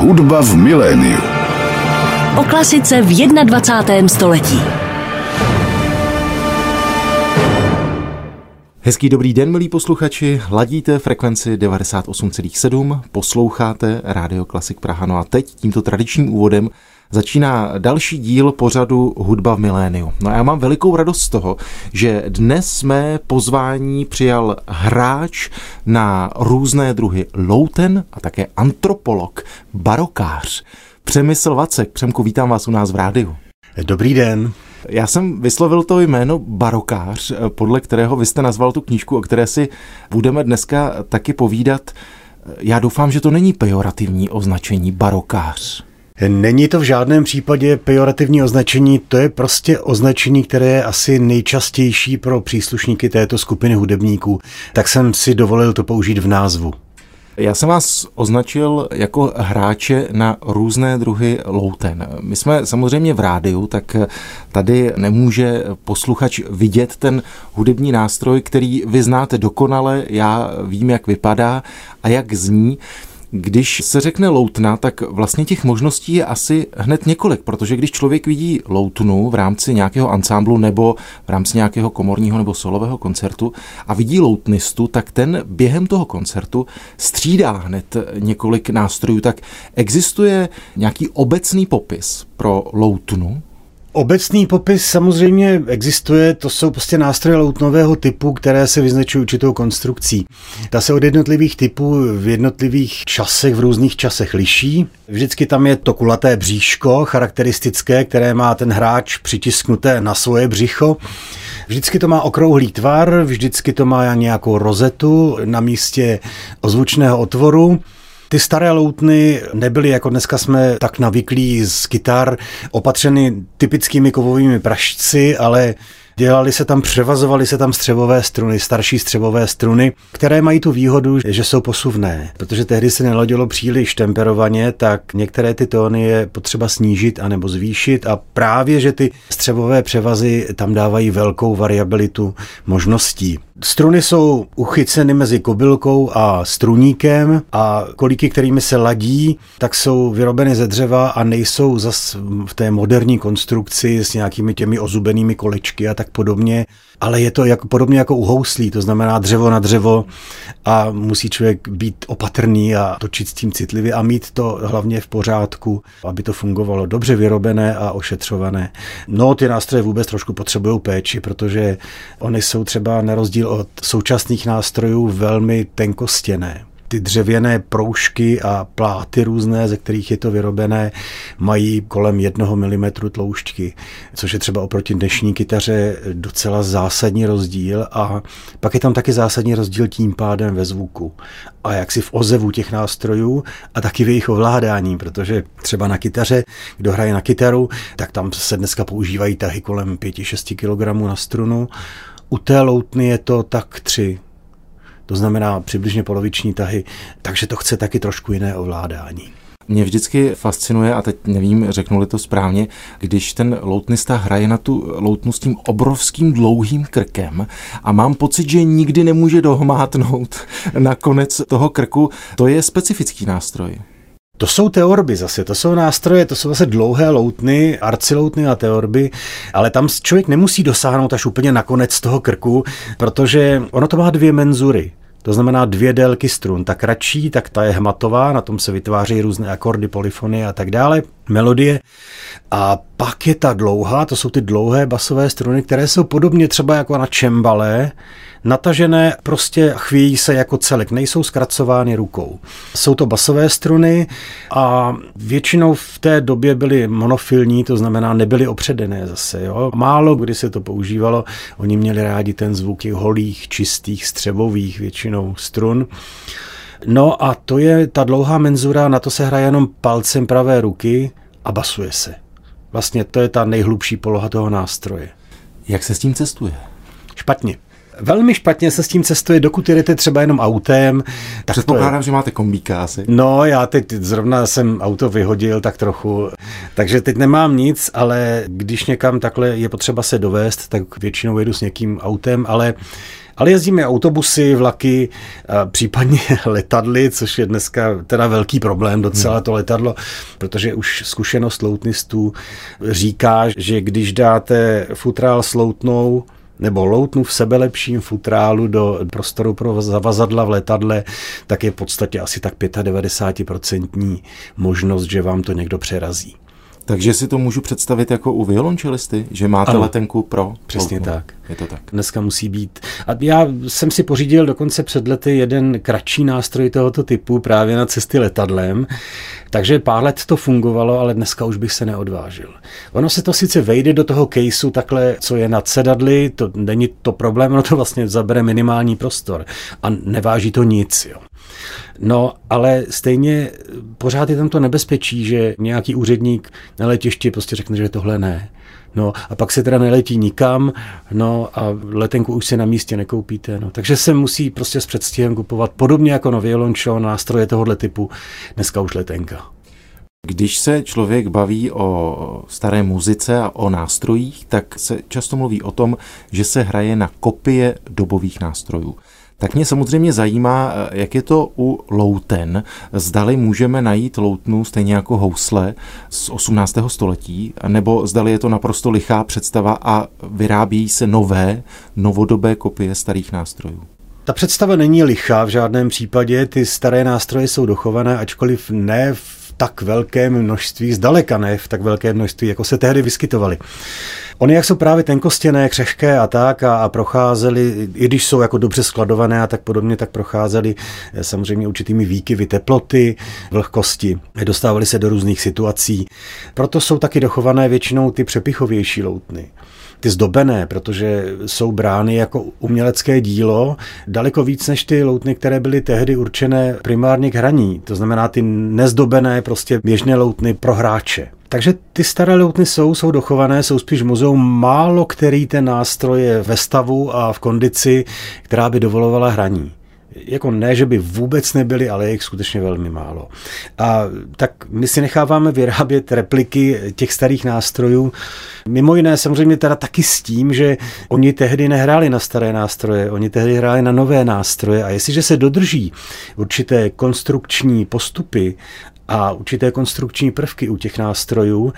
Hudba v miléniu. O klasice v 21. století. Hezký dobrý den, milí posluchači. Ladíte frekvenci 98,7, posloucháte Rádio Klasik Praha. No a teď tímto tradičním úvodem začíná další díl pořadu Hudba v miléniu. No a já mám velikou radost z toho, že dnes jsme pozvání přijal hráč na různé druhy louten a také antropolog, barokář. Přemysl Vacek. Přemku, vítám vás u nás v rádiu. Dobrý den. Já jsem vyslovil to jméno barokář, podle kterého vy jste nazval tu knížku, o které si budeme dneska taky povídat. Já doufám, že to není pejorativní označení barokář. Není to v žádném případě pejorativní označení, to je prostě označení, které je asi nejčastější pro příslušníky této skupiny hudebníků, tak jsem si dovolil to použít v názvu. Já jsem vás označil jako hráče na různé druhy louten. My jsme samozřejmě v rádiu, tak tady nemůže posluchač vidět ten hudební nástroj, který vy znáte dokonale, já vím, jak vypadá a jak zní. Když se řekne loutna, tak vlastně těch možností je asi hned několik, protože když člověk vidí loutnu v rámci nějakého ansámblu nebo v rámci nějakého komorního nebo solového koncertu a vidí loutnistu, tak ten během toho koncertu střídá hned několik nástrojů. Tak existuje nějaký obecný popis pro loutnu? Obecný popis samozřejmě existuje, to jsou prostě nástroje loutnového typu, které se vyznačují určitou konstrukcí. Ta se od jednotlivých typů v jednotlivých časech, v různých časech liší. Vždycky tam je to kulaté bříško charakteristické, které má ten hráč přitisknuté na svoje břicho. Vždycky to má okrouhlý tvar, vždycky to má nějakou rozetu na místě ozvučného otvoru. Ty staré loutny nebyly, jako dneska jsme tak navyklí z kytar, opatřeny typickými kovovými prašci, ale Dělali se tam, převazovaly se tam střevové struny, starší střevové struny, které mají tu výhodu, že jsou posuvné. Protože tehdy se neladilo příliš temperovaně, tak některé ty tóny je potřeba snížit anebo zvýšit a právě, že ty střevové převazy tam dávají velkou variabilitu možností. Struny jsou uchyceny mezi kobylkou a struníkem a kolíky, kterými se ladí, tak jsou vyrobeny ze dřeva a nejsou zas v té moderní konstrukci s nějakými těmi ozubenými kolečky a tak podobně, ale je to jako, podobně jako u houslí, to znamená dřevo na dřevo a musí člověk být opatrný a točit s tím citlivě a mít to hlavně v pořádku, aby to fungovalo dobře vyrobené a ošetřované. No, ty nástroje vůbec trošku potřebují péči, protože oni jsou třeba na rozdíl od současných nástrojů velmi tenkostěné ty dřevěné proužky a pláty různé, ze kterých je to vyrobené, mají kolem jednoho milimetru tloušťky, což je třeba oproti dnešní kytaře docela zásadní rozdíl a pak je tam taky zásadní rozdíl tím pádem ve zvuku a jaksi v ozevu těch nástrojů a taky v jejich ovládání, protože třeba na kytaře, kdo hraje na kytaru, tak tam se dneska používají tahy kolem 5-6 kg na strunu, u té loutny je to tak 3 to znamená přibližně poloviční tahy, takže to chce taky trošku jiné ovládání. Mě vždycky fascinuje, a teď nevím, řeknu to správně, když ten loutnista hraje na tu loutnu s tím obrovským dlouhým krkem a mám pocit, že nikdy nemůže dohmátnout na konec toho krku. To je specifický nástroj. To jsou teorby zase, to jsou nástroje, to jsou zase dlouhé loutny, arciloutny a teorby, ale tam člověk nemusí dosáhnout až úplně na konec toho krku, protože ono to má dvě menzury. To znamená dvě délky strun. Ta kratší, tak ta je hmatová, na tom se vytváří různé akordy, polyfony a tak dále, melodie. A pak je ta dlouhá, to jsou ty dlouhé basové struny, které jsou podobně třeba jako na čembale, natažené prostě chvějí se jako celek, nejsou zkracovány rukou. Jsou to basové struny a většinou v té době byly monofilní, to znamená nebyly opředené zase. Jo? Málo kdy se to používalo, oni měli rádi ten zvuk těch holých, čistých, střevových většinou strun. No a to je ta dlouhá menzura, na to se hraje jenom palcem pravé ruky a basuje se. Vlastně to je ta nejhlubší poloha toho nástroje. Jak se s tím cestuje? Špatně. Velmi špatně se s tím cestuje, dokud jedete třeba jenom autem. Tak Předpokládám, je... že máte kombíka asi. No, já teď zrovna jsem auto vyhodil tak trochu, takže teď nemám nic, ale když někam takhle je potřeba se dovést, tak většinou jedu s někým autem, ale Ale jezdíme autobusy, vlaky, případně letadly, což je dneska teda velký problém, docela hmm. to letadlo, protože už zkušenost loutnistů říká, že když dáte futrál s loutnou, nebo loutnu v sebelepším futrálu do prostoru pro zavazadla v letadle, tak je v podstatě asi tak 95% možnost, že vám to někdo přerazí. Takže si to můžu představit jako u violončelisty, že máte ano, letenku pro Přesně loutnu. tak. Je to tak. Dneska musí být. A já jsem si pořídil dokonce před lety jeden kratší nástroj tohoto typu právě na cesty letadlem. Takže pár let to fungovalo, ale dneska už bych se neodvážil. Ono se to sice vejde do toho caseu takhle, co je nad sedadly, to není to problém, ono to vlastně zabere minimální prostor a neváží to nic. Jo. No, ale stejně pořád je tam to nebezpečí, že nějaký úředník na letišti prostě řekne, že tohle ne. No a pak se teda neletí nikam, no a letenku už si na místě nekoupíte. No. Takže se musí prostě s předstihem kupovat podobně jako na violončo, nástroje tohohle typu, dneska už letenka. Když se člověk baví o staré muzice a o nástrojích, tak se často mluví o tom, že se hraje na kopie dobových nástrojů. Tak mě samozřejmě zajímá, jak je to u louten. Zdali můžeme najít loutnu stejně jako housle z 18. století, nebo zdali je to naprosto lichá představa a vyrábí se nové, novodobé kopie starých nástrojů. Ta představa není lichá v žádném případě, ty staré nástroje jsou dochované, ačkoliv ne v tak velkém množství, zdaleka ne v tak velké množství, jako se tehdy vyskytovaly. Oni jak jsou právě tenkostěné, křehké a tak a, a procházeli, i když jsou jako dobře skladované a tak podobně, tak procházeli eh, samozřejmě určitými výkyvy teploty, vlhkosti, dostávali se do různých situací. Proto jsou taky dochované většinou ty přepichovější loutny ty zdobené, protože jsou brány jako umělecké dílo daleko víc než ty loutny, které byly tehdy určené primárně k hraní. To znamená ty nezdobené prostě běžné loutny pro hráče. Takže ty staré loutny jsou, jsou dochované, jsou spíš muzeum. Málo který ten nástroj je ve stavu a v kondici, která by dovolovala hraní jako ne, že by vůbec nebyly, ale je jich skutečně velmi málo. A tak my si necháváme vyrábět repliky těch starých nástrojů. Mimo jiné samozřejmě teda taky s tím, že oni tehdy nehráli na staré nástroje, oni tehdy hráli na nové nástroje a jestliže se dodrží určité konstrukční postupy a určité konstrukční prvky u těch nástrojů,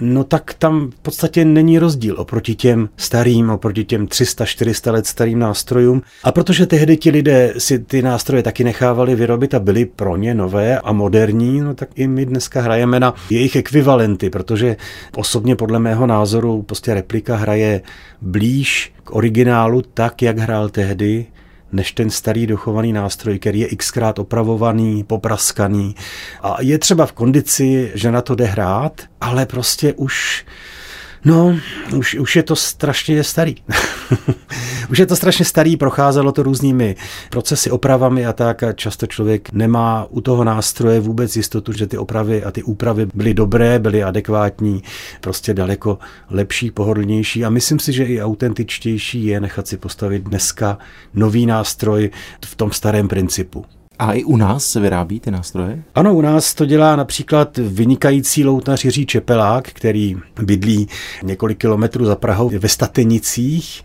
no tak tam v podstatě není rozdíl oproti těm starým, oproti těm 300-400 let starým nástrojům. A protože tehdy ti lidé si ty nástroje taky nechávali vyrobit a byly pro ně nové a moderní, no tak i my dneska hrajeme na jejich ekvivalenty, protože osobně podle mého názoru prostě replika hraje blíž k originálu tak, jak hrál tehdy, než ten starý dochovaný nástroj, který je xkrát opravovaný, popraskaný. A je třeba v kondici, že na to jde hrát, ale prostě už No, už, už je to strašně starý. už je to strašně starý, procházelo to různými procesy, opravami a tak a často člověk nemá u toho nástroje vůbec jistotu, že ty opravy a ty úpravy byly dobré, byly adekvátní, prostě daleko lepší, pohodlnější a myslím si, že i autentičtější je nechat si postavit dneska nový nástroj v tom starém principu. A i u nás se vyrábí ty nástroje? Ano, u nás to dělá například vynikající loutnař Jiří Čepelák, který bydlí několik kilometrů za Prahou ve Statenicích,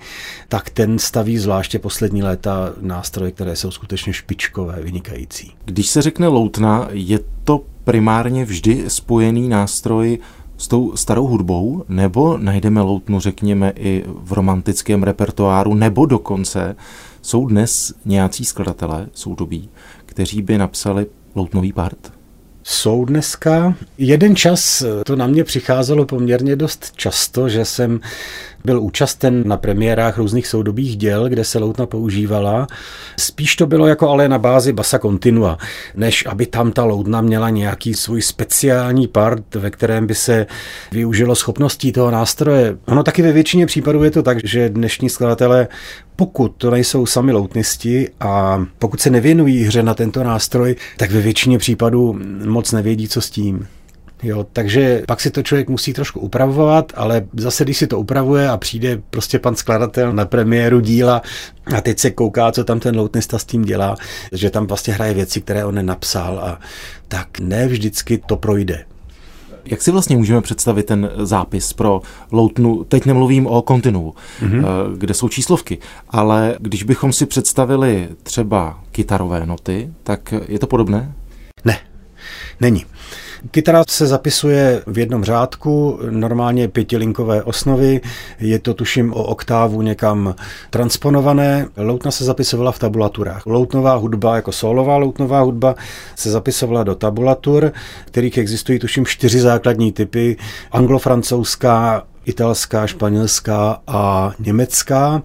tak ten staví zvláště poslední léta nástroje, které jsou skutečně špičkové, vynikající. Když se řekne loutna, je to primárně vždy spojený nástroj s tou starou hudbou, nebo najdeme loutnu, řekněme, i v romantickém repertoáru, nebo dokonce jsou dnes nějací skladatelé soudobí, kteří by napsali loutnový part? Jsou dneska. Jeden čas to na mě přicházelo poměrně dost často, že jsem byl účasten na premiérách různých soudobých děl, kde se loutna používala. Spíš to bylo jako ale na bázi basa continua, než aby tam ta loutna měla nějaký svůj speciální part, ve kterém by se využilo schopností toho nástroje. Ono taky ve většině případů je to tak, že dnešní skladatelé pokud to nejsou sami loutnisti a pokud se nevěnují hře na tento nástroj, tak ve většině případů moc nevědí, co s tím. Jo, takže pak si to člověk musí trošku upravovat, ale zase, když si to upravuje a přijde prostě pan skladatel na premiéru díla a teď se kouká, co tam ten loutnista s tím dělá, že tam vlastně hraje věci, které on nenapsal a tak ne vždycky to projde. Jak si vlastně můžeme představit ten zápis pro loutnu? Teď nemluvím o kontinu, mm-hmm. kde jsou číslovky, ale když bychom si představili třeba kytarové noty, tak je to podobné? Ne, není. Kytara se zapisuje v jednom řádku, normálně pětilinkové osnovy, je to tuším o oktávu někam transponované. Loutna se zapisovala v tabulaturách. Loutnová hudba, jako solová loutnová hudba, se zapisovala do tabulatur, kterých existují tuším čtyři základní typy. Anglo-francouzská, italská, španělská a německá.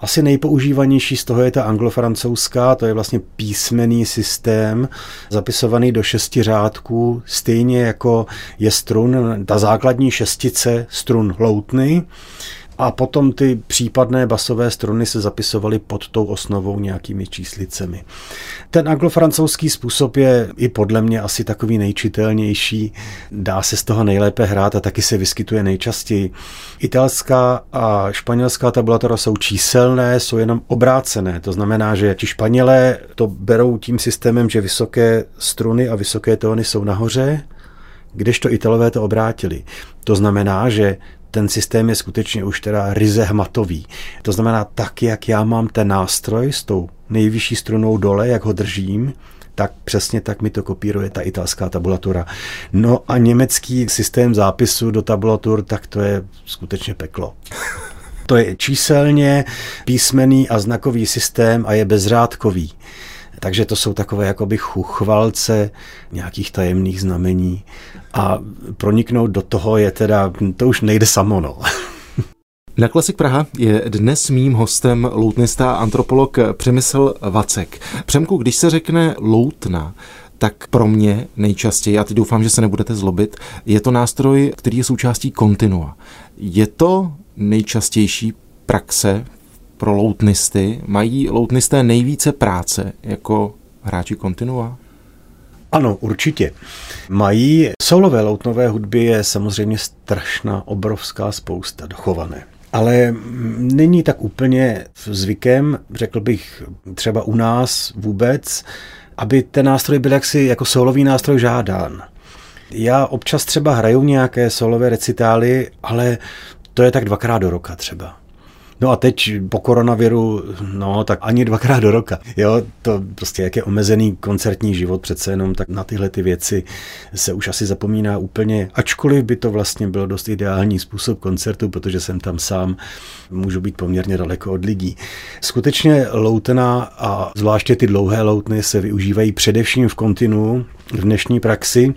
Asi nejpoužívanější z toho je ta anglofrancouzská, to je vlastně písmený systém, zapisovaný do šesti řádků, stejně jako je strun, ta základní šestice strun loutny a potom ty případné basové struny se zapisovaly pod tou osnovou nějakými číslicemi. Ten anglofrancouzský způsob je i podle mě asi takový nejčitelnější, dá se z toho nejlépe hrát a taky se vyskytuje nejčastěji. Italská a španělská tabulatora jsou číselné, jsou jenom obrácené. To znamená, že ti Španělé to berou tím systémem, že vysoké struny a vysoké tóny jsou nahoře, kdežto Italové to obrátili. To znamená, že ten systém je skutečně už teda ryze hmatový. To znamená, tak jak já mám ten nástroj s tou nejvyšší strunou dole, jak ho držím, tak přesně tak mi to kopíruje ta italská tabulatura. No a německý systém zápisu do tabulatur, tak to je skutečně peklo. To je číselně písmený a znakový systém a je bezřádkový. Takže to jsou takové jakoby chuchvalce nějakých tajemných znamení a proniknout do toho je teda, to už nejde samo, no. Na Klasik Praha je dnes mým hostem loutnista a antropolog Přemysl Vacek. Přemku, když se řekne loutna, tak pro mě nejčastěji, a teď doufám, že se nebudete zlobit, je to nástroj, který je součástí kontinua. Je to nejčastější praxe pro loutnisty? Mají loutnisté nejvíce práce jako hráči kontinua? Ano, určitě. Mají solové loutnové hudby je samozřejmě strašná, obrovská spousta dochované. Ale není tak úplně zvykem, řekl bych třeba u nás vůbec, aby ten nástroj byl jaksi jako solový nástroj žádán. Já občas třeba hraju nějaké solové recitály, ale to je tak dvakrát do roka třeba. No a teď po koronaviru, no tak ani dvakrát do roka. Jo, to prostě jak je omezený koncertní život přece jenom, tak na tyhle ty věci se už asi zapomíná úplně, ačkoliv by to vlastně byl dost ideální způsob koncertu, protože jsem tam sám, můžu být poměrně daleko od lidí. Skutečně loutena a zvláště ty dlouhé loutny se využívají především v kontinu v dnešní praxi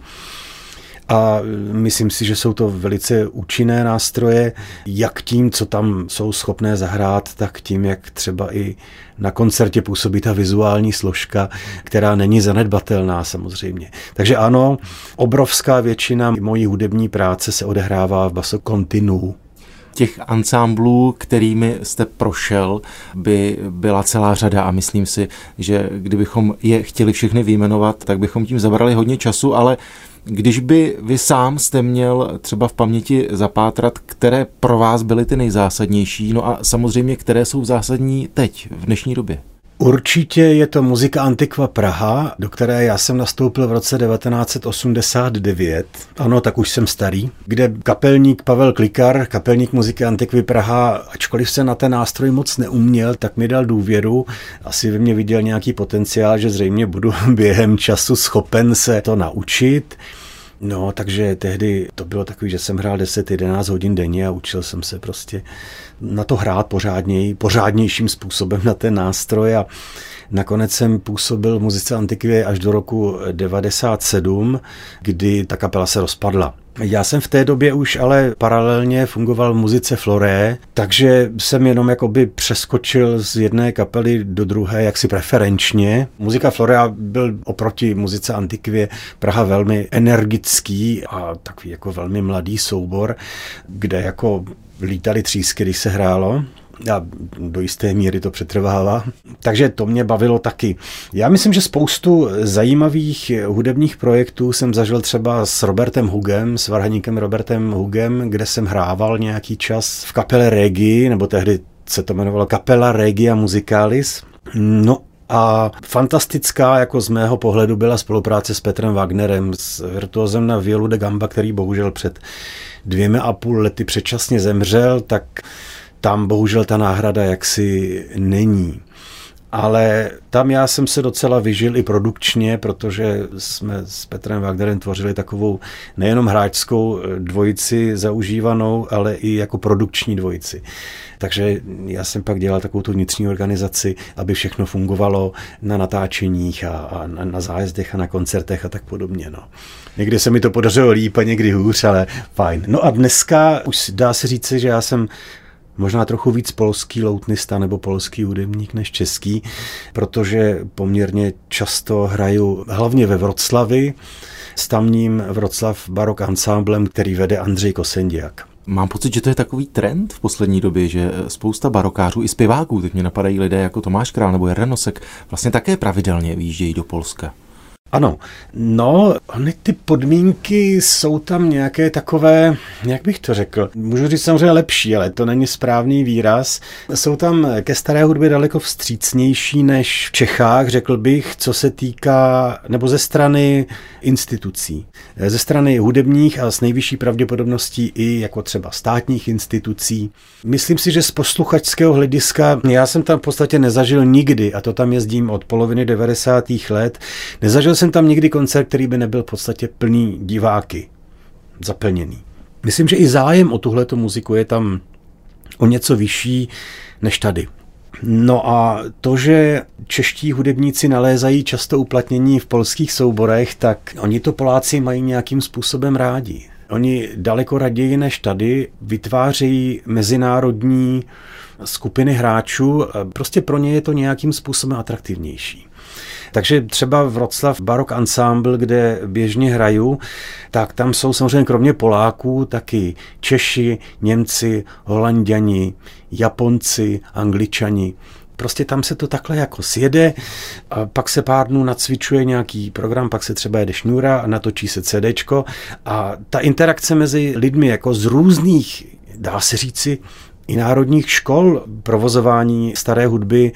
a myslím si, že jsou to velice účinné nástroje, jak tím, co tam jsou schopné zahrát, tak tím, jak třeba i na koncertě působí ta vizuální složka, která není zanedbatelná samozřejmě. Takže ano, obrovská většina mojí hudební práce se odehrává v baso continu, těch ansámblů, kterými jste prošel, by byla celá řada a myslím si, že kdybychom je chtěli všechny vyjmenovat, tak bychom tím zabrali hodně času, ale když by vy sám jste měl třeba v paměti zapátrat, které pro vás byly ty nejzásadnější, no a samozřejmě, které jsou zásadní teď, v dnešní době? Určitě je to muzika Antikva Praha, do které já jsem nastoupil v roce 1989. Ano, tak už jsem starý. Kde kapelník Pavel Klikar, kapelník muziky Antikvy Praha, ačkoliv se na ten nástroj moc neuměl, tak mi dal důvěru. Asi ve mě viděl nějaký potenciál, že zřejmě budu během času schopen se to naučit. No, takže tehdy to bylo takový, že jsem hrál 10-11 hodin denně a učil jsem se prostě na to hrát pořádněji, pořádnějším způsobem na ten nástroj a Nakonec jsem působil v muzice Antikvie až do roku 97, kdy ta kapela se rozpadla. Já jsem v té době už ale paralelně fungoval v muzice Floré, takže jsem jenom jakoby přeskočil z jedné kapely do druhé jaksi preferenčně. Muzika Florea byl oproti muzice Antikvě Praha velmi energický a takový jako velmi mladý soubor, kde jako lítali třísky, když se hrálo a do jisté míry to přetrvává. Takže to mě bavilo taky. Já myslím, že spoustu zajímavých hudebních projektů jsem zažil třeba s Robertem Hugem, s varhaníkem Robertem Hugem, kde jsem hrával nějaký čas v kapele Regi, nebo tehdy se to jmenovalo Kapela Regia Musicalis. No A fantastická, jako z mého pohledu, byla spolupráce s Petrem Wagnerem, s virtuozem na violu de gamba, který bohužel před dvěma a půl lety předčasně zemřel, tak tam bohužel ta náhrada jaksi není. Ale tam já jsem se docela vyžil i produkčně, protože jsme s Petrem Wagnerem tvořili takovou nejenom hráčskou dvojici zaužívanou, ale i jako produkční dvojici. Takže já jsem pak dělal takovou tu vnitřní organizaci, aby všechno fungovalo na natáčeních a, a na, na zájezdech a na koncertech a tak podobně. No. Někdy se mi to podařilo líp a někdy hůř, ale fajn. No a dneska už dá se říci, že já jsem možná trochu víc polský loutnista nebo polský hudebník než český, protože poměrně často hraju hlavně ve Vroclavi s tamním Vroclav barok ansámblem, který vede Andřej Kosendiak. Mám pocit, že to je takový trend v poslední době, že spousta barokářů i zpěváků, teď mě napadají lidé jako Tomáš Král nebo Jarda Nosek, vlastně také pravidelně výjíždějí do Polska. Ano, no, ony ty podmínky jsou tam nějaké takové, jak bych to řekl, můžu říct samozřejmě lepší, ale to není správný výraz. Jsou tam ke staré hudbě daleko vstřícnější než v Čechách, řekl bych, co se týká, nebo ze strany institucí. Ze strany hudebních a s nejvyšší pravděpodobností i jako třeba státních institucí. Myslím si, že z posluchačského hlediska, já jsem tam v podstatě nezažil nikdy, a to tam jezdím od poloviny 90. let, nezažil jsem tam nikdy koncert, který by nebyl v podstatě plný diváky, zaplněný. Myslím, že i zájem o tuhleto muziku je tam o něco vyšší než tady. No a to, že čeští hudebníci nalézají často uplatnění v polských souborech, tak oni to Poláci mají nějakým způsobem rádi. Oni daleko raději než tady vytvářejí mezinárodní skupiny hráčů, prostě pro ně je to nějakým způsobem atraktivnější. Takže třeba Wroclaw Barok Ensemble, kde běžně hraju, tak tam jsou samozřejmě kromě Poláků taky Češi, Němci, Holanděni, Japonci, Angličani. Prostě tam se to takhle jako sjede, a pak se pár dnů nacvičuje nějaký program, pak se třeba jede šňůra a natočí se CDčko a ta interakce mezi lidmi jako z různých, dá se říci, i národních škol provozování staré hudby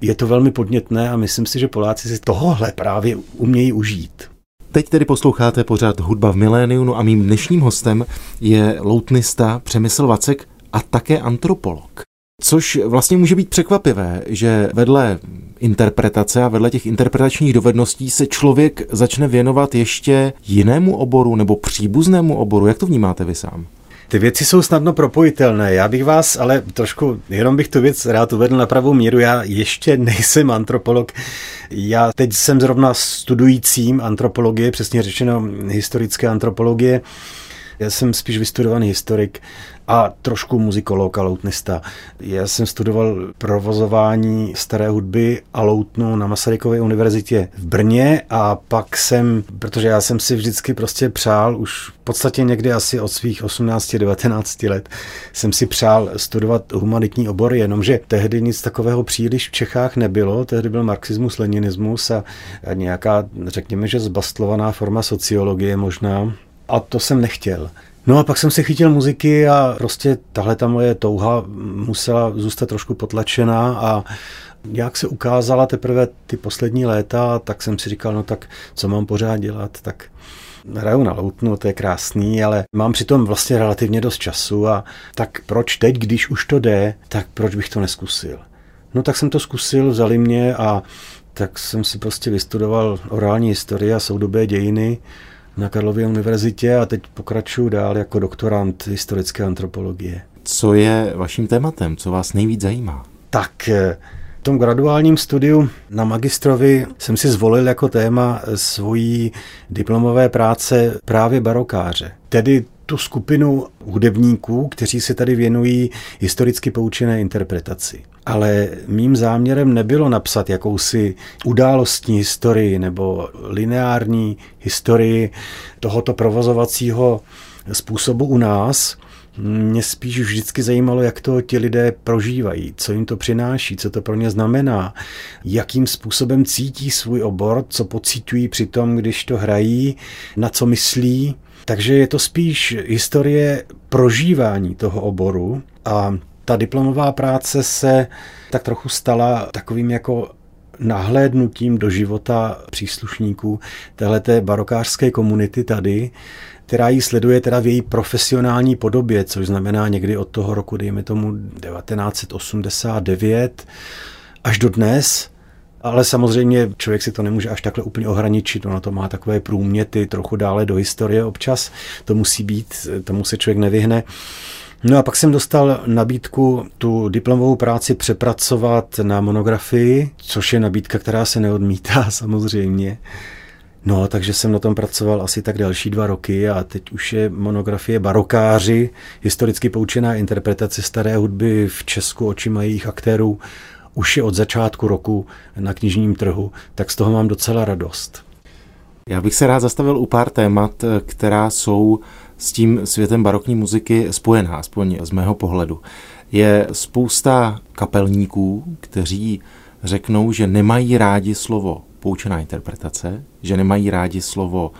je to velmi podnětné a myslím si, že Poláci si tohohle právě umějí užít. Teď tedy posloucháte pořád Hudba v miléniu no a mým dnešním hostem je loutnista Přemysl Vacek a také antropolog. Což vlastně může být překvapivé, že vedle interpretace a vedle těch interpretačních dovedností se člověk začne věnovat ještě jinému oboru nebo příbuznému oboru. Jak to vnímáte vy sám? Ty věci jsou snadno propojitelné. Já bych vás, ale trošku, jenom bych tu věc rád uvedl na pravou míru. Já ještě nejsem antropolog. Já teď jsem zrovna studujícím antropologie, přesně řečeno historické antropologie. Já jsem spíš vystudovaný historik a trošku muzikolog a loutnista. Já jsem studoval provozování staré hudby a loutnu na Masarykově univerzitě v Brně a pak jsem, protože já jsem si vždycky prostě přál, už v podstatě někdy asi od svých 18-19 let, jsem si přál studovat humanitní obory, jenomže tehdy nic takového příliš v Čechách nebylo, tehdy byl marxismus, leninismus a nějaká, řekněme, že zbastlovaná forma sociologie možná, a to jsem nechtěl. No a pak jsem se chytil muziky a prostě tahle ta moje touha musela zůstat trošku potlačená a jak se ukázala teprve ty poslední léta, tak jsem si říkal, no tak co mám pořád dělat, tak hraju na loutnu, to je krásný, ale mám přitom vlastně relativně dost času a tak proč teď, když už to jde, tak proč bych to neskusil? No tak jsem to zkusil, vzali mě a tak jsem si prostě vystudoval orální historii a soudobé dějiny na Karlově univerzitě a teď pokračuju dál jako doktorant historické antropologie. Co je vaším tématem? Co vás nejvíc zajímá? Tak eh, v tom graduálním studiu na magistrovi jsem si zvolil jako téma svojí diplomové práce právě barokáře. Tedy tu skupinu hudebníků, kteří se tady věnují historicky poučené interpretaci. Ale mým záměrem nebylo napsat jakousi událostní historii nebo lineární historii tohoto provozovacího způsobu u nás, mě spíš vždycky zajímalo, jak to ti lidé prožívají, co jim to přináší, co to pro ně znamená, jakým způsobem cítí svůj obor, co pocitují při tom, když to hrají, na co myslí. Takže je to spíš historie prožívání toho oboru a ta diplomová práce se tak trochu stala takovým jako nahlédnutím do života příslušníků téhleté barokářské komunity tady, která ji sleduje teda v její profesionální podobě, což znamená někdy od toho roku, dejme tomu 1989 až do dnes, ale samozřejmě člověk si to nemůže až takhle úplně ohraničit, ono to má takové průměty trochu dále do historie občas, to musí být, tomu se člověk nevyhne. No a pak jsem dostal nabídku tu diplomovou práci přepracovat na monografii, což je nabídka, která se neodmítá samozřejmě. No, takže jsem na tom pracoval asi tak další dva roky a teď už je monografie Barokáři, historicky poučená interpretace staré hudby v Česku očima jejich aktérů, už je od začátku roku na knižním trhu, tak z toho mám docela radost. Já bych se rád zastavil u pár témat, která jsou s tím světem barokní muziky spojená, aspoň z mého pohledu. Je spousta kapelníků, kteří řeknou, že nemají rádi slovo poučená interpretace, že nemají rádi slovo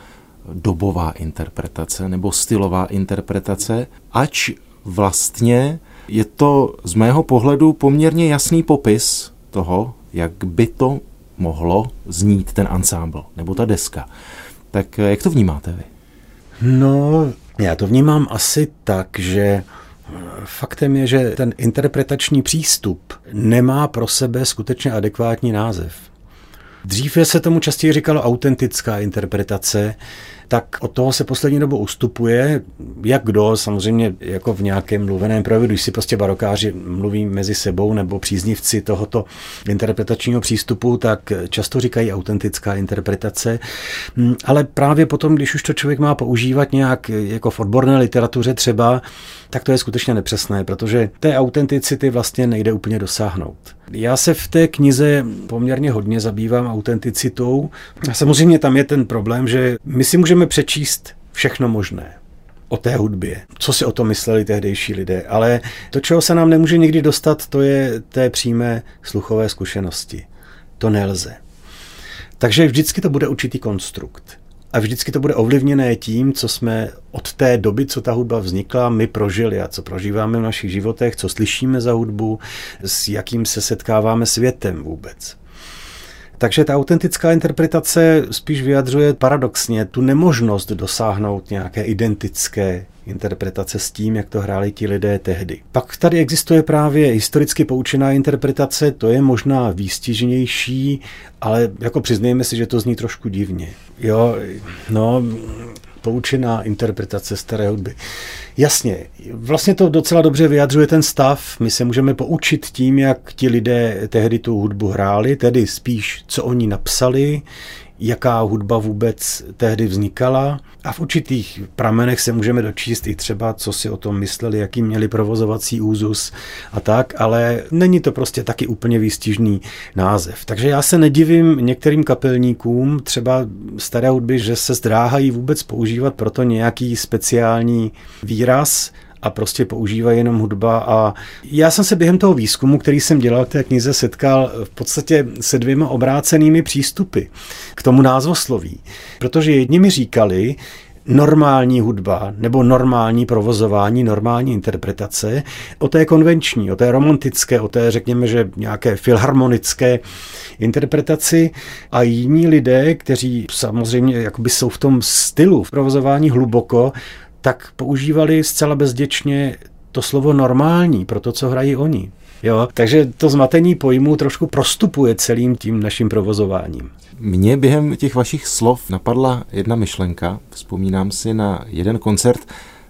dobová interpretace nebo stylová interpretace, ač vlastně je to z mého pohledu poměrně jasný popis toho, jak by to mohlo znít ten ansámbl nebo ta deska. Tak jak to vnímáte vy? No, já to vnímám asi tak, že Faktem je, že ten interpretační přístup nemá pro sebe skutečně adekvátní název. Dříve se tomu častěji říkalo autentická interpretace, tak od toho se poslední dobou ustupuje, jak kdo, samozřejmě jako v nějakém mluveném projevu, když si prostě barokáři mluví mezi sebou nebo příznivci tohoto interpretačního přístupu, tak často říkají autentická interpretace, hm, ale právě potom, když už to člověk má používat nějak jako v odborné literatuře třeba, tak to je skutečně nepřesné, protože té autenticity vlastně nejde úplně dosáhnout. Já se v té knize poměrně hodně zabývám autenticitou. A samozřejmě tam je ten problém, že my si můžeme přečíst všechno možné o té hudbě, co si o tom mysleli tehdejší lidé, ale to, čeho se nám nemůže nikdy dostat, to je té přímé sluchové zkušenosti. To nelze. Takže vždycky to bude určitý konstrukt. A vždycky to bude ovlivněné tím, co jsme od té doby, co ta hudba vznikla, my prožili a co prožíváme v našich životech, co slyšíme za hudbu, s jakým se setkáváme světem vůbec. Takže ta autentická interpretace spíš vyjadřuje paradoxně tu nemožnost dosáhnout nějaké identické interpretace s tím, jak to hráli ti lidé tehdy. Pak tady existuje právě historicky poučená interpretace, to je možná výstižnější, ale jako přiznejme si, že to zní trošku divně. Jo, no, poučená interpretace staré hudby. Jasně, vlastně to docela dobře vyjadřuje ten stav. My se můžeme poučit tím, jak ti lidé tehdy tu hudbu hráli, tedy spíš, co oni napsali, jaká hudba vůbec tehdy vznikala. A v určitých pramenech se můžeme dočíst i třeba, co si o tom mysleli, jaký měli provozovací úzus a tak, ale není to prostě taky úplně výstižný název. Takže já se nedivím některým kapelníkům, třeba staré hudby, že se zdráhají vůbec používat proto nějaký speciální výraz, a prostě používají jenom hudba. A já jsem se během toho výzkumu, který jsem dělal k té knize, setkal v podstatě se dvěma obrácenými přístupy k tomu názvosloví. Protože jedni mi říkali, normální hudba nebo normální provozování, normální interpretace, o té konvenční, o té romantické, o té, řekněme, že nějaké filharmonické interpretaci a jiní lidé, kteří samozřejmě jsou v tom stylu v provozování hluboko, tak používali zcela bezděčně to slovo normální pro to, co hrají oni. Jo, takže to zmatení pojmů trošku prostupuje celým tím naším provozováním. Mně během těch vašich slov napadla jedna myšlenka. Vzpomínám si na jeden koncert,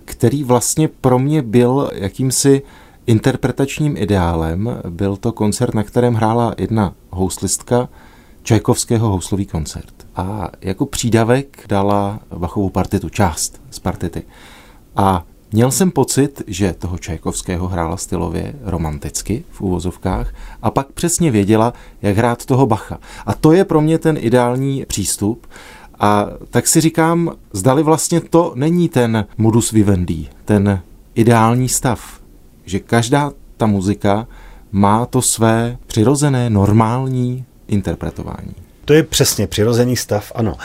který vlastně pro mě byl jakýmsi interpretačním ideálem. Byl to koncert, na kterém hrála jedna houslistka Čajkovského houslový koncert a jako přídavek dala Bachovou partitu, část z partity. A měl jsem pocit, že toho Čajkovského hrála stylově romanticky v úvozovkách a pak přesně věděla, jak hrát toho Bacha. A to je pro mě ten ideální přístup. A tak si říkám, zdali vlastně to není ten modus vivendi, ten ideální stav, že každá ta muzika má to své přirozené, normální interpretování. To je přesně přirozený stav, ano.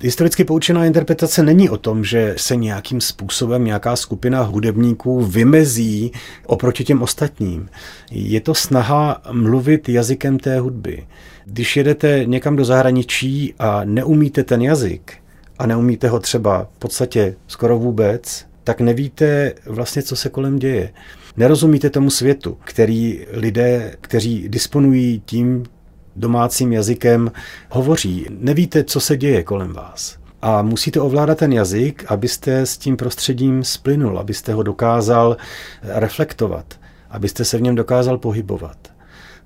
Historicky poučená interpretace není o tom, že se nějakým způsobem nějaká skupina hudebníků vymezí oproti těm ostatním. Je to snaha mluvit jazykem té hudby. Když jedete někam do zahraničí a neumíte ten jazyk, a neumíte ho třeba v podstatě skoro vůbec, tak nevíte vlastně, co se kolem děje. Nerozumíte tomu světu, který lidé, kteří disponují tím domácím jazykem, hovoří. Nevíte, co se děje kolem vás. A musíte ovládat ten jazyk, abyste s tím prostředím splynul, abyste ho dokázal reflektovat, abyste se v něm dokázal pohybovat.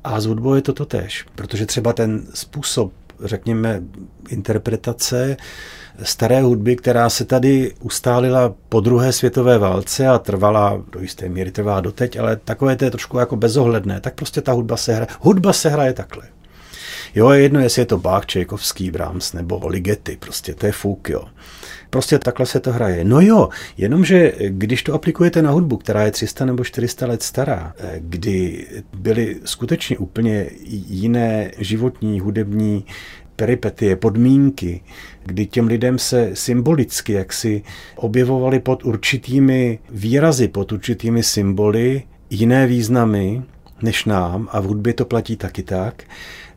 A s hudbou je to totéž, protože třeba ten způsob, řekněme, interpretace staré hudby, která se tady ustálila po druhé světové válce a trvala, do jisté míry trvá doteď, ale takové to je trošku jako bezohledné, tak prostě ta hudba se hraje. Hudba se hraje takhle. Jo, je jedno, jestli je to Bach, Čejkovský, Brahms nebo Ligeti, prostě to je fuk, jo. Prostě takhle se to hraje. No jo, jenomže když to aplikujete na hudbu, která je 300 nebo 400 let stará, eh, kdy byly skutečně úplně jiné životní, hudební peripetie, podmínky, kdy těm lidem se symbolicky jaksi objevovaly pod určitými výrazy, pod určitými symboly jiné významy než nám a v hudbě to platí taky tak,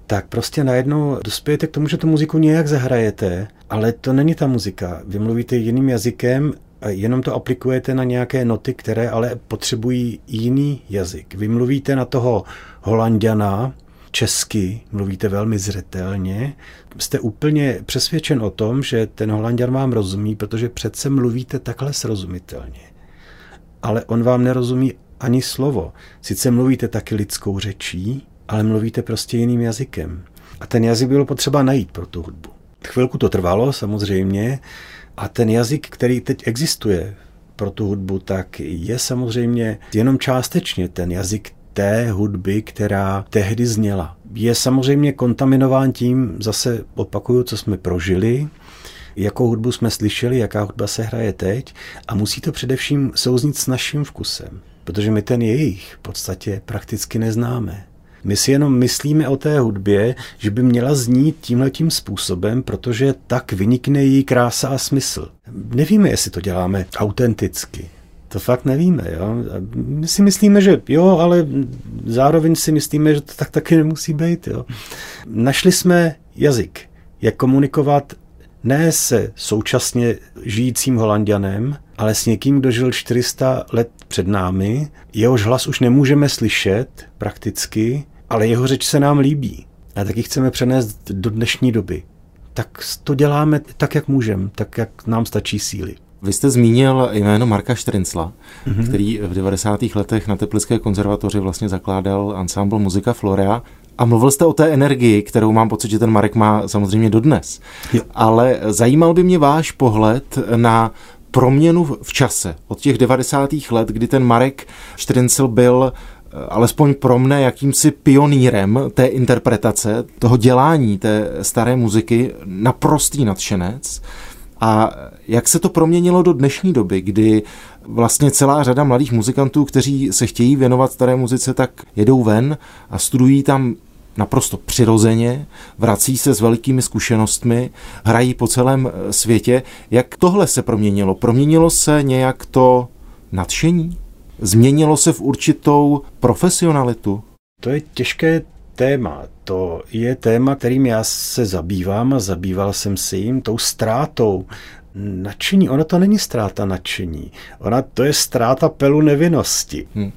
tak prostě najednou dospějete k tomu, že tu muziku nějak zahrajete, ale to není ta muzika. Vy mluvíte jiným jazykem a jenom to aplikujete na nějaké noty, které ale potřebují jiný jazyk. Vy mluvíte na toho holanděna, česky, mluvíte velmi zřetelně, jste úplně přesvědčen o tom, že ten holanděn vám rozumí, protože přece mluvíte takhle srozumitelně. Ale on vám nerozumí ani slovo. Sice mluvíte taky lidskou řečí, ale mluvíte prostě jiným jazykem. A ten jazyk bylo potřeba najít pro tu hudbu. Chvilku to trvalo samozřejmě a ten jazyk, který teď existuje pro tu hudbu, tak je samozřejmě jenom částečně ten jazyk té hudby, která tehdy zněla. Je samozřejmě kontaminován tím, zase opakuju, co jsme prožili, jakou hudbu jsme slyšeli, jaká hudba se hraje teď a musí to především souznít s naším vkusem, protože my ten jejich v podstatě prakticky neznáme. My si jenom myslíme o té hudbě, že by měla znít tímhletím způsobem, protože tak vynikne její krása a smysl. Nevíme, jestli to děláme autenticky. To fakt nevíme. Jo? My si myslíme, že jo, ale zároveň si myslíme, že to tak taky nemusí být. Jo? Našli jsme jazyk, jak komunikovat ne se současně žijícím holanděnem, ale s někým, kdo žil 400 let před námi, jehož hlas už nemůžeme slyšet prakticky, ale jeho řeč se nám líbí. A taky chceme přenést do dnešní doby. Tak to děláme tak, jak můžeme, tak, jak nám stačí síly. Vy jste zmínil jméno Marka Štrincla, mm-hmm. který v 90. letech na Teplické konzervatoři vlastně zakládal ansámbl Muzika Florea. A mluvil jste o té energii, kterou mám pocit, že ten Marek má samozřejmě dodnes. Jo. Ale zajímal by mě váš pohled na proměnu v čase od těch 90. let, kdy ten Marek Štrincel byl alespoň pro mne jakýmsi pionýrem té interpretace, toho dělání té staré muziky, naprostý nadšenec. A jak se to proměnilo do dnešní doby, kdy vlastně celá řada mladých muzikantů, kteří se chtějí věnovat staré muzice, tak jedou ven a studují tam naprosto přirozeně, vrací se s velkými zkušenostmi, hrají po celém eh, světě. Jak tohle se proměnilo? Proměnilo se nějak to nadšení? Změnilo se v určitou profesionalitu? To je těžké téma. To je téma, kterým já se zabývám a zabýval jsem si jim, tou ztrátou nadšení. Ono to není ztráta nadšení. Ona to je ztráta pelu nevinnosti. Hmm.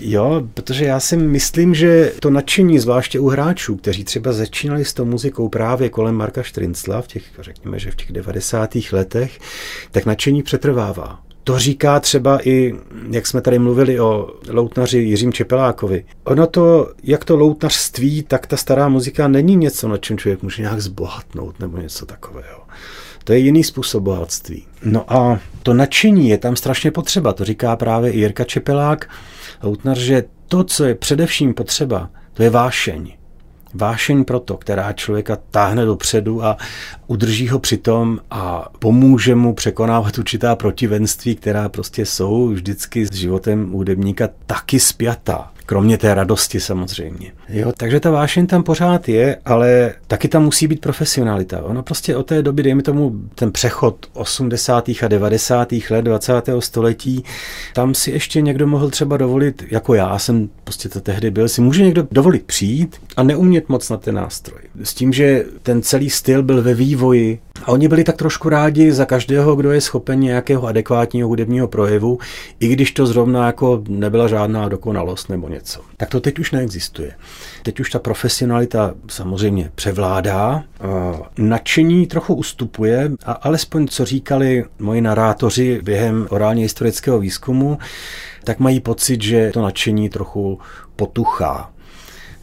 Jo, protože já si myslím, že to nadšení, zvláště u hráčů, kteří třeba začínali s tou muzikou právě kolem Marka Štrincla v těch, řekněme, že v těch 90. letech, tak nadšení přetrvává. To říká třeba i, jak jsme tady mluvili o loutnaři Jiřím Čepelákovi. Ono to, jak to loutnařství, tak ta stará muzika není něco, na čem člověk může nějak zbohatnout nebo něco takového. To je jiný způsob bohatství. No a to nadšení je tam strašně potřeba. To říká právě i Jirka Čepelák, loutnař, že to, co je především potřeba, to je vášeň vášeň pro to, která člověka táhne dopředu a udrží ho přitom a pomůže mu překonávat určitá protivenství, která prostě jsou vždycky s životem hudebníka taky spjatá. Kromě té radosti samozřejmě. Jo, takže ta vášeň tam pořád je, ale taky tam musí být profesionalita. Ono prostě od té doby, dejme tomu ten přechod 80. a 90. let 20. století, tam si ještě někdo mohl třeba dovolit, jako já jsem prostě to tehdy byl, si může někdo dovolit přijít a neumět moc na ten nástroj. S tím, že ten celý styl byl ve vývoji, a oni byli tak trošku rádi za každého, kdo je schopen nějakého adekvátního hudebního projevu, i když to zrovna jako nebyla žádná dokonalost nebo něco. Tak to teď už neexistuje. Teď už ta profesionalita samozřejmě převládá, nadšení trochu ustupuje a alespoň co říkali moji narátoři během orálně historického výzkumu, tak mají pocit, že to nadšení trochu potuchá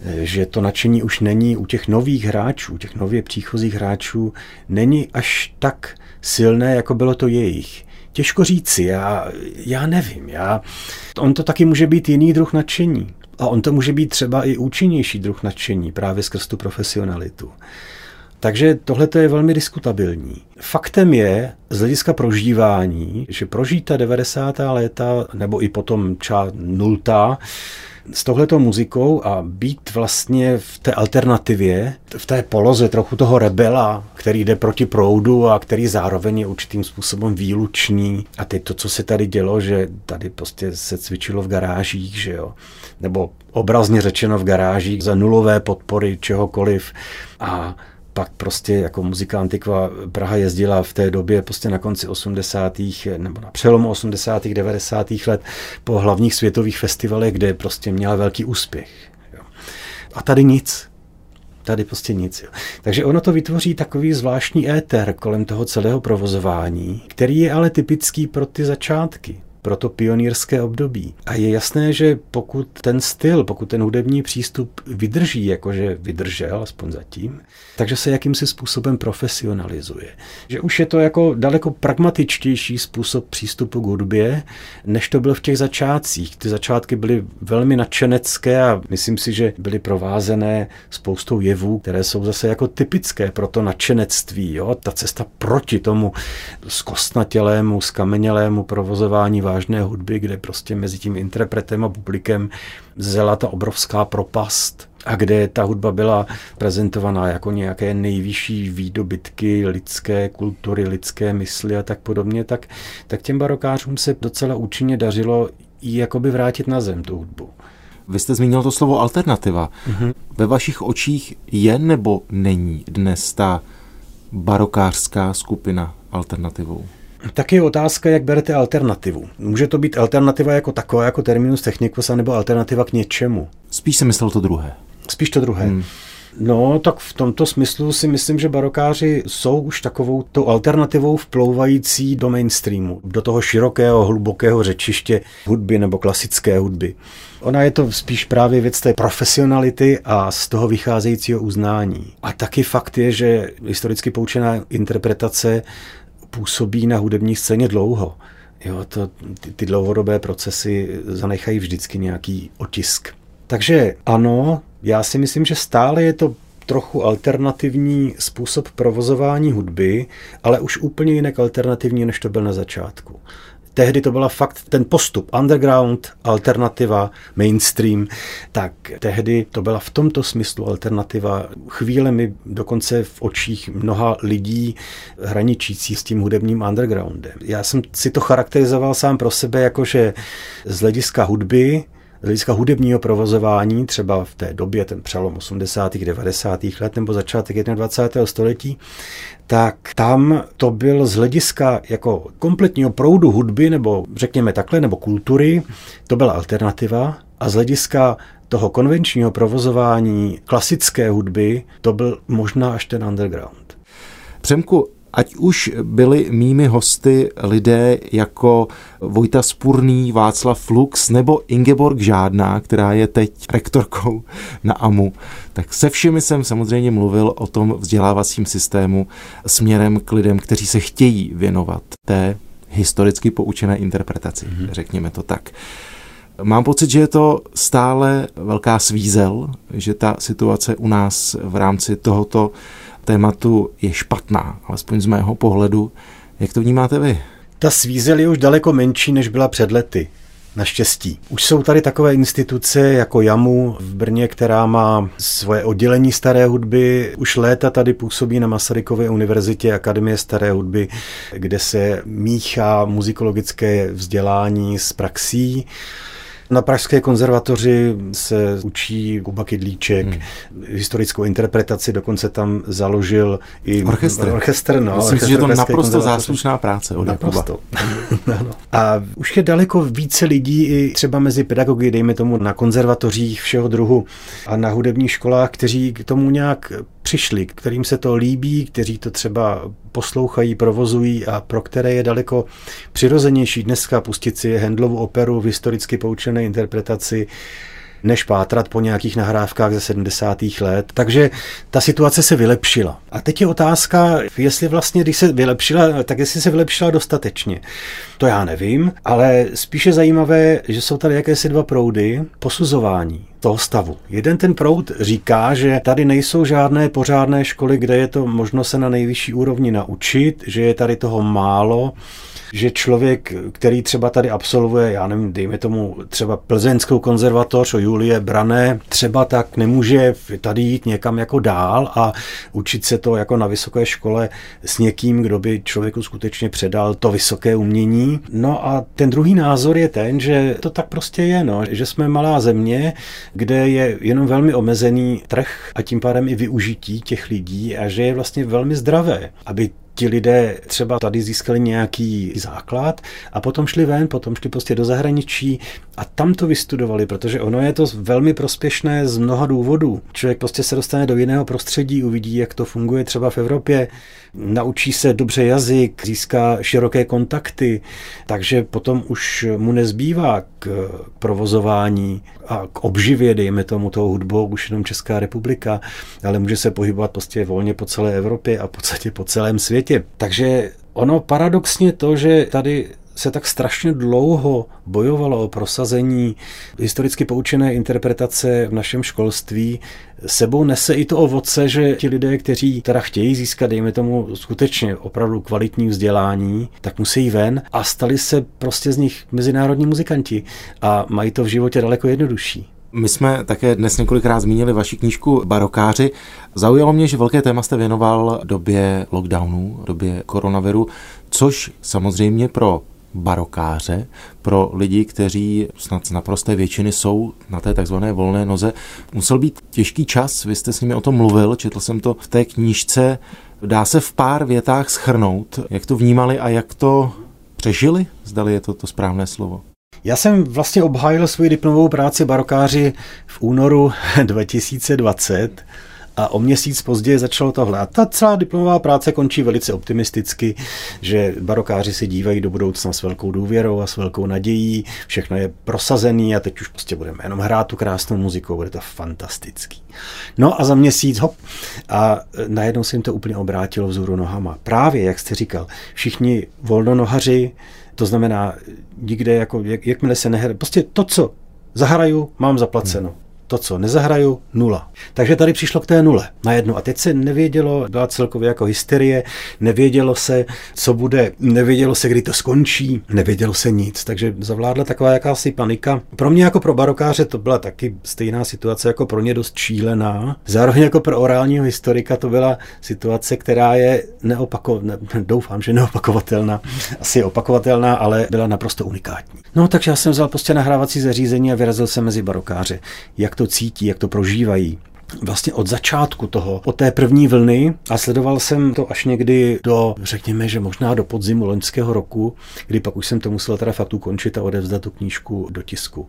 že to nadšení už není u těch nových hráčů, těch nově příchozích hráčů, není až tak silné, jako bylo to jejich. Těžko říci, já, já nevím. Já, on to taky může být jiný druh nadšení. A on to může být třeba i účinnější druh nadšení právě skrz tu profesionalitu. Takže tohle je velmi diskutabilní. Faktem je, z hlediska prožívání, že prožít ta 90. léta, nebo i potom ča 0 s tohletou muzikou a být vlastně v té alternativě, v té poloze trochu toho rebela, který jde proti proudu a který zároveň je určitým způsobem výlučný. A teď to, co se tady dělo, že tady prostě se cvičilo v garážích, že jo, nebo obrazně řečeno v garážích za nulové podpory čehokoliv a pak prostě jako muzika Antikva Praha jezdila v té době prostě na konci 80. nebo na přelomu 80. 90. let po hlavních světových festivalech, kde prostě měla velký úspěch. A tady nic. Tady prostě nic. Takže ono to vytvoří takový zvláštní éter kolem toho celého provozování, který je ale typický pro ty začátky pro to pionýrské období. A je jasné, že pokud ten styl, pokud ten hudební přístup vydrží, jakože vydržel, aspoň zatím, takže se jakýmsi způsobem profesionalizuje. Že už je to jako daleko pragmatičtější způsob přístupu k hudbě, než to byl v těch začátcích. Ty začátky byly velmi nadšenecké a myslím si, že byly provázené spoustou jevů, které jsou zase jako typické pro to nadšenectví. Jo? Ta cesta proti tomu zkostnatělému, skamenělému provozování vážné hudby, kde prostě mezi tím interpretem a publikem zela ta obrovská propast a kde ta hudba byla prezentovaná jako nějaké nejvyšší výdobytky lidské kultury, lidské mysli a tak podobně, tak, tak těm barokářům se docela účinně dařilo ji jakoby vrátit na zem, tu hudbu. Vy jste zmínil to slovo alternativa. Mm-hmm. Ve vašich očích je nebo není dnes ta barokářská skupina alternativou? Tak je otázka, jak berete alternativu. Může to být alternativa jako taková, jako terminus technicus, nebo alternativa k něčemu? Spíš jsem myslel to druhé. Spíš to druhé. Hmm. No, tak v tomto smyslu si myslím, že barokáři jsou už takovou tou alternativou vplouvající do mainstreamu, do toho širokého, hlubokého řečiště hudby nebo klasické hudby. Ona je to spíš právě věc té profesionality a z toho vycházejícího uznání. A taky fakt je, že historicky poučená interpretace působí na hudební scéně dlouho. Jo, to, ty, ty dlouhodobé procesy zanechají vždycky nějaký otisk. Takže ano, já si myslím, že stále je to trochu alternativní způsob provozování hudby, ale už úplně jinak alternativní, než to byl na začátku tehdy to byla fakt ten postup. Underground, alternativa, mainstream, tak tehdy to byla v tomto smyslu alternativa. Chvílemi dokonce v očích mnoha lidí hraničící s tím hudebním undergroundem. Já jsem si to charakterizoval sám pro sebe jako, že z hlediska hudby z hlediska hudebního provozování, třeba v té době, ten přelom 80. 90. let nebo začátek 21. století, tak tam to byl z hlediska jako kompletního proudu hudby, nebo řekněme takhle, nebo kultury, to byla alternativa. A z hlediska toho konvenčního provozování klasické hudby, to byl možná až ten underground. Přemku, Ať už byli mými hosty lidé jako Vojta Spurný, Václav Flux nebo Ingeborg Žádná, která je teď rektorkou na AMU, tak se všemi jsem samozřejmě mluvil o tom vzdělávacím systému směrem k lidem, kteří se chtějí věnovat té historicky poučené interpretaci, mm-hmm. řekněme to tak. Mám pocit, že je to stále velká svízel, že ta situace u nás v rámci tohoto tématu je špatná, alespoň z mého pohledu. Jak to vnímáte vy? Ta svízel je už daleko menší, než byla před lety. Naštěstí. Už jsou tady takové instituce jako JAMU v Brně, která má svoje oddělení staré hudby. Už léta tady působí na Masarykově univerzitě Akademie staré hudby, kde se míchá muzikologické vzdělání s praxí. Na Pražské konzervatoři se učí Kuba Kydlíček, hmm. historickou interpretaci, dokonce tam založil i orchestr. orchestr no, Myslím si, že to naprosto záslušná práce od Naprosto. A už je daleko více lidí i třeba mezi pedagogy, dejme tomu na konzervatořích všeho druhu a na hudebních školách, kteří k tomu nějak přišli, kterým se to líbí, kteří to třeba poslouchají, provozují a pro které je daleko přirozenější dneska pustit si Hendlovu operu v historicky poučené interpretaci než pátrat po nějakých nahrávkách ze 70. let. Takže ta situace se vylepšila. A teď je otázka, jestli vlastně, když se vylepšila, tak jestli se vylepšila dostatečně. To já nevím, ale spíše zajímavé, že jsou tady jakési dva proudy posuzování toho stavu. Jeden ten proud říká, že tady nejsou žádné pořádné školy, kde je to možno se na nejvyšší úrovni naučit, že je tady toho málo, že člověk, který třeba tady absolvuje, já nevím, dejme tomu třeba plzeňskou konzervatoř o Julie Brané, třeba tak nemůže tady jít někam jako dál a učit se to jako na vysoké škole s někým, kdo by člověku skutečně předal to vysoké umění. No a ten druhý názor je ten, že to tak prostě je, no, že jsme malá země, kde je jenom velmi omezený trh a tím pádem i využití těch lidí a že je vlastně velmi zdravé, aby ti lidé třeba tady získali nějaký základ a potom šli ven, potom šli prostě do zahraničí a tam to vystudovali, protože ono je to velmi prospěšné z mnoha důvodů. Člověk prostě se dostane do jiného prostředí, uvidí, jak to funguje třeba v Evropě, naučí se dobře jazyk, získá široké kontakty, takže potom už mu nezbývá k provozování a k obživě, dejme tomu, tou hudbou, už jenom Česká republika, ale může se pohybovat prostě volně po celé Evropě a v podstatě po celém světě. Takže ono paradoxně to, že tady se tak strašně dlouho bojovalo o prosazení historicky poučené interpretace v našem školství, sebou nese i to ovoce, že ti lidé, kteří teda chtějí získat, dejme tomu, skutečně opravdu kvalitní vzdělání, tak musí ven a stali se prostě z nich mezinárodní muzikanti a mají to v životě daleko jednodušší. My jsme také dnes několikrát zmínili vaši knížku Barokáři. Zaujalo mě, že velké téma jste věnoval době lockdownu, době koronaviru, což samozřejmě pro barokáře, pro lidi, kteří snad z naprosté většiny jsou na té takzvané volné noze. Musel být těžký čas, vy jste s nimi o tom mluvil, četl jsem to v té knížce. Dá se v pár větách schrnout, jak to vnímali a jak to přežili? Zdali je to to správné slovo. Já jsem vlastně obhájil svoji diplomovou práci barokáři v únoru 2020 a o měsíc později začalo tohle. A ta celá diplomová práce končí velice optimisticky, že barokáři se dívají do budoucna s velkou důvěrou a s velkou nadějí, všechno je prosazený a teď už prostě budeme jenom hrát tu krásnou muziku, bude to fantastický. No a za měsíc hop a najednou se jim to úplně obrátilo vzhůru nohama. Právě, jak jste říkal, všichni volnonohaři, to znamená nikde, jako, jak, jakmile se nehraje, prostě to, co zahraju, mám zaplaceno. Hmm to, co nezahraju, nula. Takže tady přišlo k té nule najednou. A teď se nevědělo, byla celkově jako hysterie, nevědělo se, co bude, nevědělo se, kdy to skončí, nevědělo se nic. Takže zavládla taková jakási panika. Pro mě jako pro barokáře to byla taky stejná situace jako pro ně dost šílená. Zároveň jako pro orálního historika to byla situace, která je neopakovatelná, doufám, že neopakovatelná, asi opakovatelná, ale byla naprosto unikátní. No takže já jsem vzal prostě nahrávací zařízení a vyrazil jsem mezi barokáře. Jak to to cítí, jak to prožívají vlastně od začátku toho, od té první vlny a sledoval jsem to až někdy do, řekněme, že možná do podzimu loňského roku, kdy pak už jsem to musel teda fakt ukončit a odevzdat tu knížku do tisku.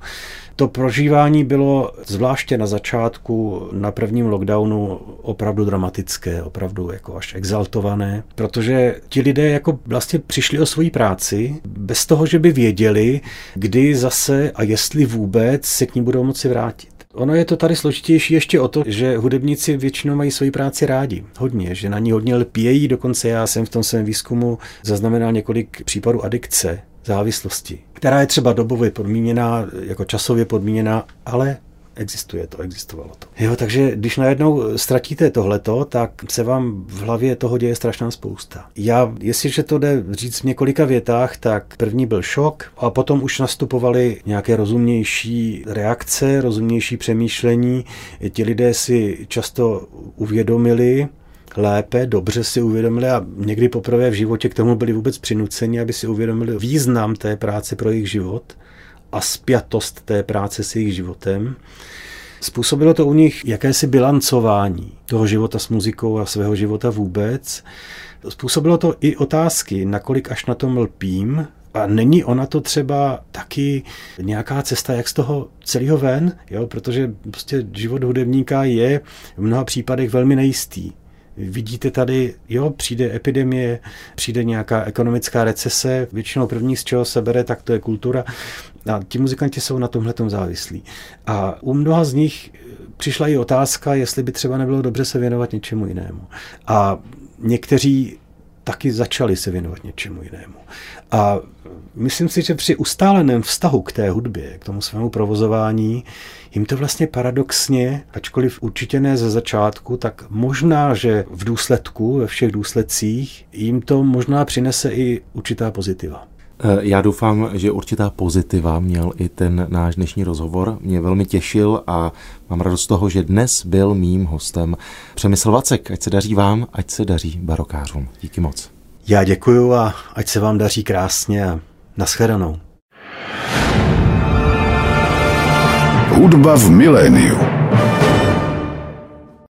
To prožívání bylo zvláště na začátku, na prvním lockdownu opravdu dramatické, opravdu jako až exaltované, protože ti lidé jako vlastně přišli o svoji práci bez toho, že by věděli, kdy zase a jestli vůbec se k ní budou moci vrátit. Ono je to tady složitější ještě o to, že hudebníci většinou mají svoji práci rádi. Hodně, že na ní hodně lpějí. Dokonce já jsem v tom svém výzkumu zaznamenal několik případů adikce, závislosti, která je třeba dobově podmíněná, jako časově podmíněná, ale existuje to, existovalo to. Jo, takže když najednou ztratíte tohleto, tak se vám v hlavě toho děje strašná spousta. Já, jestliže to jde říct v několika větách, tak první byl šok a potom už nastupovaly nějaké rozumnější reakce, rozumnější přemýšlení. Ti lidé si často uvědomili, lépe, dobře si uvědomili a někdy poprvé v životě k tomu byli vůbec přinuceni, aby si uvědomili význam té práce pro jejich život a spjatost té práce s jejich životem. Způsobilo to u nich jakési bilancování toho života s muzikou a svého života vůbec. Způsobilo to i otázky, nakolik až na tom lpím, a není ona to třeba taky nějaká cesta, jak z toho celého ven, jo? protože prostě život hudebníka je v mnoha případech velmi nejistý. Vidíte tady, jo, přijde epidemie, přijde nějaká ekonomická recese, většinou první, z čeho se bere, tak to je kultura. A ti muzikanti jsou na tomhle závislí. A u mnoha z nich přišla i otázka, jestli by třeba nebylo dobře se věnovat něčemu jinému. A někteří taky začali se věnovat něčemu jinému. A myslím si, že při ustáleném vztahu k té hudbě, k tomu svému provozování, jim to vlastně paradoxně, ačkoliv určitě ne ze začátku, tak možná, že v důsledku, ve všech důsledcích, jim to možná přinese i určitá pozitiva. Eh, já doufám, že určitá pozitiva měl i ten náš dnešní rozhovor. Mě velmi těšil a mám radost z toho, že dnes byl mým hostem Přemysl Vacek. Ať se daří vám, ať se daří barokářům. Díky moc. Já děkuju a ať se vám daří krásně a naschledanou. Hudba v miléniu.